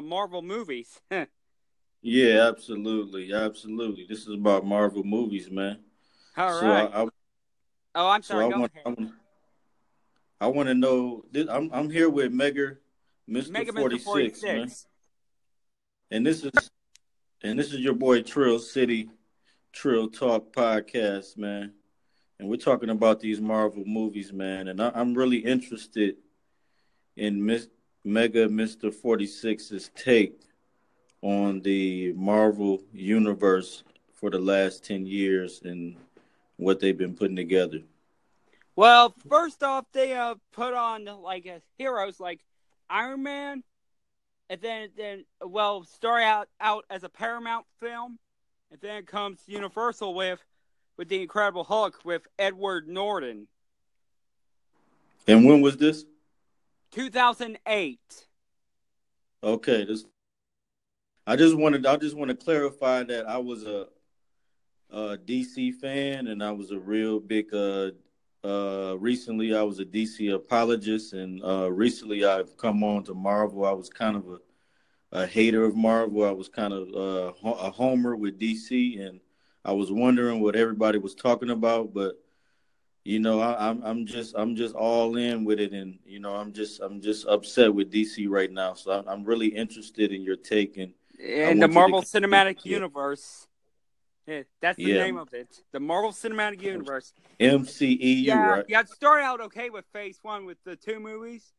Marvel movies. yeah, absolutely, absolutely. This is about Marvel movies, man. All so right. I, I, oh, I'm sorry. So I, want, I, want, I want to know. This, I'm I'm here with Mega, Mister Mega 46, 46, man. And this is and this is your boy Trill City, Trill Talk podcast, man. And we're talking about these Marvel movies, man. And I, am really interested in Miss, Mega Mister 46's take on the Marvel universe for the last ten years and what they've been putting together. Well, first off, they uh, put on like uh, heroes like Iron Man, and then then well, start out out as a Paramount film, and then comes Universal with with the Incredible Hulk with Edward Norton. And when was this? 2008. Okay, this. I just wanted. I just want to clarify that I was a uh, DC fan, and I was a real big. Uh, uh, recently, I was a DC apologist, and uh, recently I've come on to Marvel. I was kind of a, a hater of Marvel. I was kind of uh, a homer with DC, and I was wondering what everybody was talking about, but you know, I, am I'm, I'm just I'm just all in with it, and you know, I'm just I'm just upset with DC right now. So I'm, I'm really interested in your take and in the Marvel Cinematic Universe. Yeah, that's the yeah. name of it. The Marvel Cinematic Universe. MCEU, yeah, right? Yeah, it started out okay with Phase One with the two movies.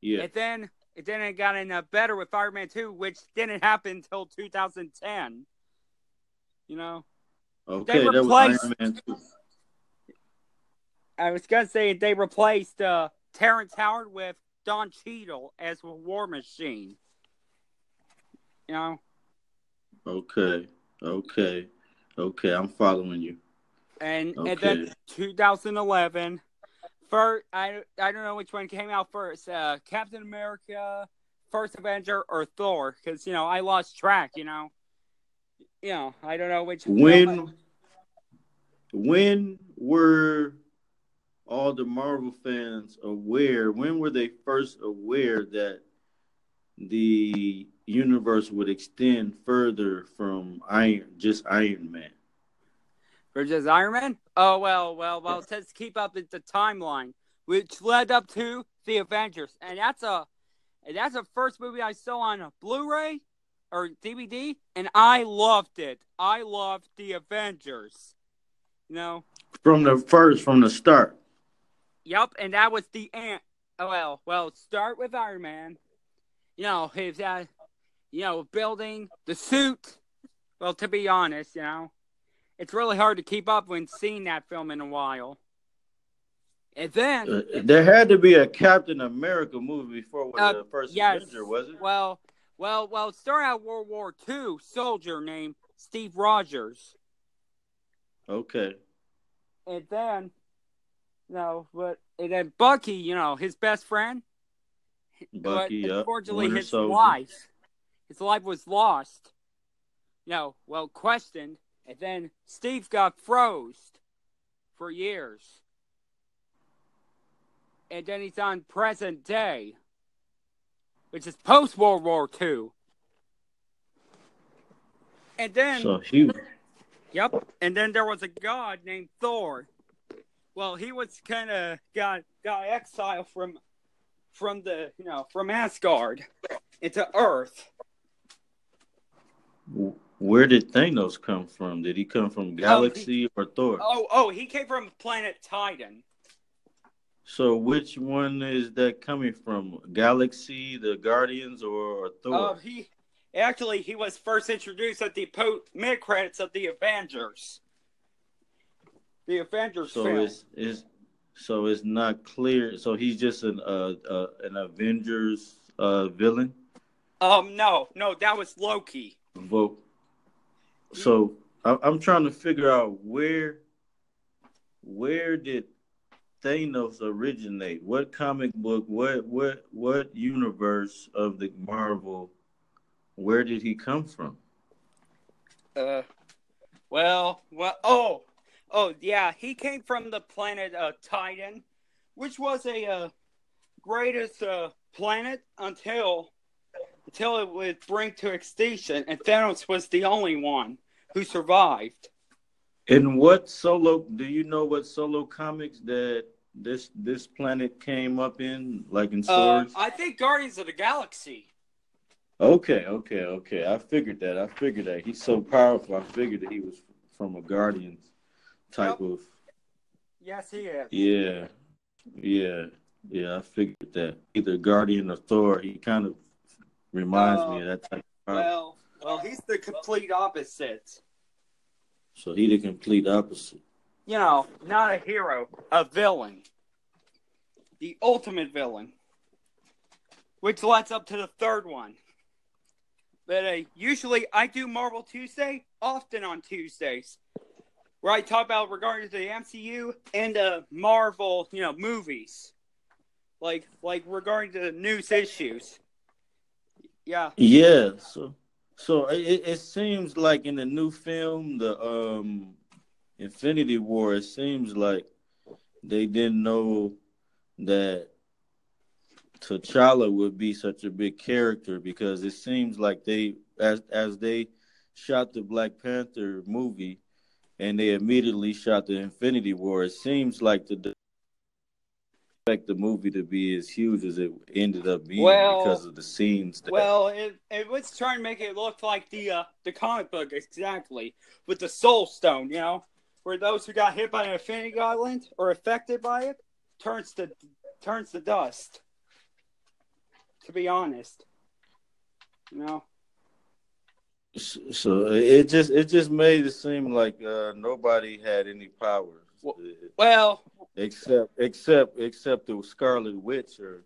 Yeah. And then it then it got in uh, better with Iron Man Two, which didn't happen until 2010. You know. Okay, they replaced, that was Iron Man Two. I was gonna say they replaced uh, Terrence Howard with Don Cheadle as a War Machine. You know. Okay. Okay. Okay, I'm following you. And okay. and then 2011, first I I don't know which one came out first, uh, Captain America, First Avenger, or Thor, because you know I lost track. You know, you know I don't know which. When when were all the Marvel fans aware? When were they first aware that the universe would extend further from Iron, just Iron Man. For just Iron Man? Oh well, well, well. Let's keep up the, the timeline, which led up to the Avengers, and that's a that's the first movie I saw on a Blu-ray or DVD, and I loved it. I loved the Avengers. You know, from the first, from the start. Yep, and that was the ant. Oh, well, well, start with Iron Man. You know, his uh, you know, building the suit. Well, to be honest, you know, it's really hard to keep up when seeing that film in a while. And then uh, there had to be a Captain America movie before uh, the first yes, Avenger, was it? Well, well, well, start out World War II soldier named Steve Rogers. Okay. And then, know, but and then Bucky, you know, his best friend. Bucky, but unfortunately, his soldier. wife his life was lost. You know, well, questioned, and then Steve got froze for years. And then he's on present day, which is post World War II. And then. So huge. Yep. And then there was a god named Thor. Well, he was kind of got got exiled from from the you know from Asgard into Earth. Where did Thanos come from? Did he come from Galaxy oh, he, or Thor? Oh, oh, he came from planet Titan. So which one is that coming from? Galaxy, the Guardians, or, or Thor? Uh, he actually he was first introduced at the po- mid credits of the Avengers. The Avengers. So film. it's is so it's not clear. So he's just an uh, uh an Avengers uh villain. Um, no, no, that was Loki vote. So I, I'm trying to figure out where where did Thanos originate? What comic book? What what what universe of the Marvel? Where did he come from? Uh, well, well, oh, oh, yeah, he came from the planet uh, Titan, which was a uh, greatest uh, planet until until it would bring to extinction, and Thanos was the only one who survived. In what solo? Do you know what solo comics that this this planet came up in, like in Uh, stories? I think Guardians of the Galaxy. okay, okay, okay. I figured that. I figured that he's so powerful. I figured that he was from a Guardians type of. Yes, he is. Yeah, yeah, yeah. I figured that either Guardian or Thor. He kind of reminds me of that type. Of. Well, well, he's the complete opposite. so he the complete opposite. You know, not a hero, a villain. The ultimate villain. Which leads up to the third one. But uh, usually I do Marvel Tuesday, often on Tuesdays, where I talk about regarding the MCU and uh, Marvel, you know, movies, like like regarding the news issues. Yeah, Yeah, so so it, it seems like in the new film, the um Infinity War, it seems like they didn't know that T'Challa would be such a big character because it seems like they as as they shot the Black Panther movie and they immediately shot the Infinity War, it seems like the expect the movie to be as huge as it ended up being Well- because of the scenes that Well, it, it was trying to make it look like the uh, the comic book exactly with the Soul Stone, you know, where those who got hit by an Infinity Gauntlet or affected by it turns to turns to dust. To be honest, you know. So it just it just made it seem like uh, nobody had any powers Well- except except except the Scarlet Witch or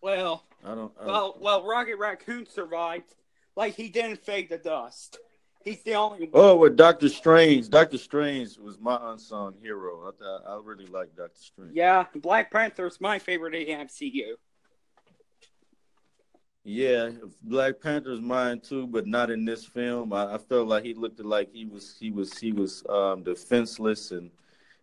well, I don't. I, well, well. Rocket Raccoon survived. Like he didn't fade to dust. He's the only one. oh, with Doctor Strange, Doctor Strange was my unsung hero. I I really like Doctor Strange. Yeah, Black Panther's my favorite in the MCU. Yeah, Black Panther's mine too, but not in this film. I, I felt like he looked like he was he was he was um, defenseless, and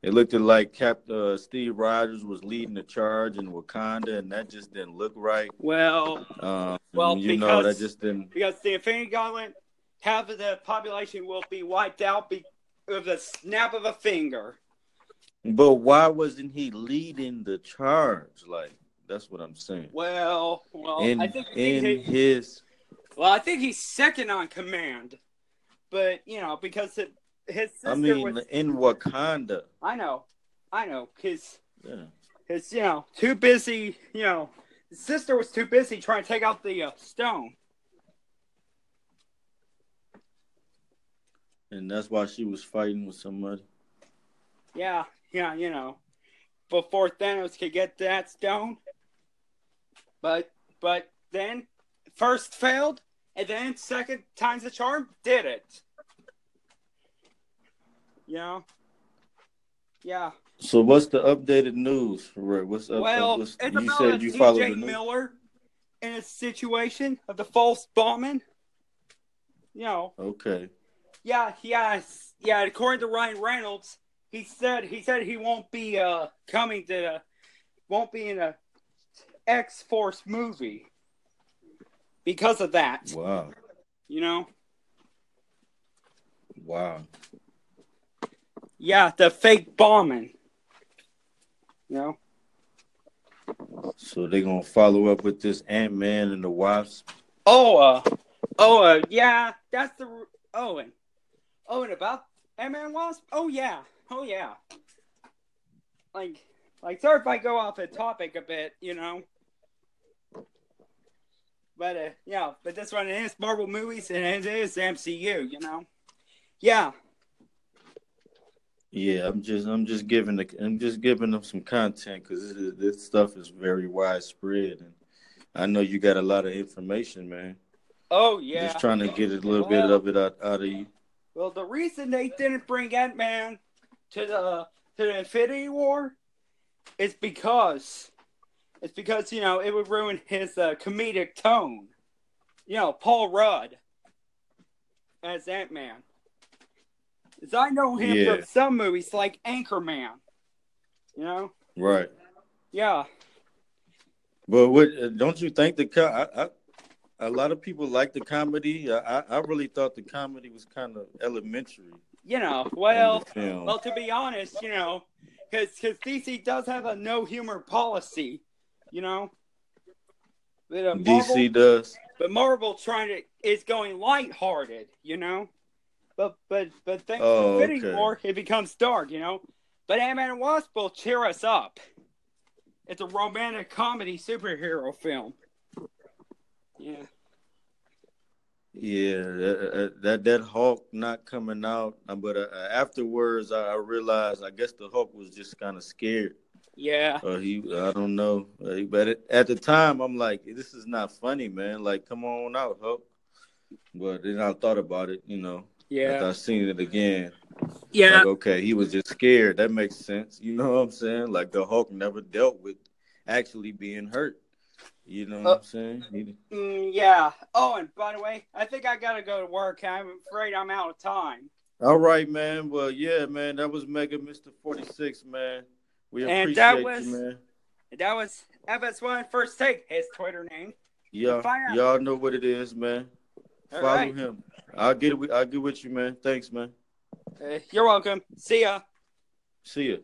it looked like Cap uh, Steve Rogers was leading the charge in Wakanda, and that just didn't look right. Well, Um, Well, you know that just didn't. because the Infinity Gauntlet, half of the population will be wiped out be- with a snap of a finger. But why wasn't he leading the charge? Like that's what I'm saying. Well, well, in I think in he, his well, I think he's second on command, but you know because it, his sister I mean was. in Wakanda. I know, I know, because Yeah. his you know too busy. You know, his sister was too busy trying to take out the uh, stone. And that's why she was fighting with somebody. Yeah, yeah, you know, before Thanos could get that stone. But but then first failed, and then second time's the charm did it. You know? Yeah. So what's the updated news? Rick? What's up? well, what's, it's you about said you followed the news. Miller in a situation of the false bombing. You know, Okay. Yeah, yeah, s- yeah. According to Ryan Reynolds, he said he said he won't be uh coming to the, won't be in a X Force movie because of that. Wow. You know, Wow. yeah, the fake bombing. You know, So they're gonna follow up with this Ant Man and the Wasp. oh, uh, oh, uh, yeah, that's the oh, and oh, and about Ant-Man Wasp. Oh yeah, oh yeah. Like, like, sorry if I go off the topic a bit, you know. But uh, yeah, but this one is Marvel movies and it is MCU, you know. Yeah, Yeah, I'm just I'm just giving the I'm just giving them some content because this, this stuff is very widespread and I know you got a lot of information, man. oh yeah. Just trying to get a little bit of it out, out of you. Well, the reason they didn't bring Ant Man to the to the Infinity War is because it's because you know it would ruin his uh, comedic tone. You know, Paul Rudd as Ant Man. As I know him Yeah. from some movies like Anchorman. You know, Right. yeah. But what uh, don't you think the co- I, I a lot of people like the comedy. I I really thought the comedy was kind of elementary. You know, well, well, to be honest, you know, because because DC does have a no humor policy, you know. But, uh, Marvel, DC does, but Marvel trying to is going lighthearted, you know. But but but thanks oh, to fitting okay. more, it becomes dark, you know. But Ant Man and Wasp will cheer us up. It's a romantic comedy superhero film. Yeah. Yeah, that that, that Hulk not coming out, but uh, afterwards I, I, realized I guess the Hulk was just kind of scared. Yeah. Or uh, he, I don't know, uh, but at the time I'm like, this is not funny, man. Like, come on out, Hulk. But then I thought about it, you know. Yeah. I seen it again. Yeah. Like, okay, he was just scared. That makes sense. You know what I'm saying? Like the Hulk never dealt with actually being hurt. You know what uh, I'm saying? He... Mm, yeah. Oh, and by the way, I think I gotta go to work. I'm afraid I'm out of time. All right, man. Well, yeah, man. That was Mega Forty Six, man. We and that was, you. That was FS1 First Take, his Twitter name. Yeah, y'all know what it is, man. All Follow right. him. I'll get it. I'll get with you, man. Thanks, man. Uh, you're welcome. See ya. See ya.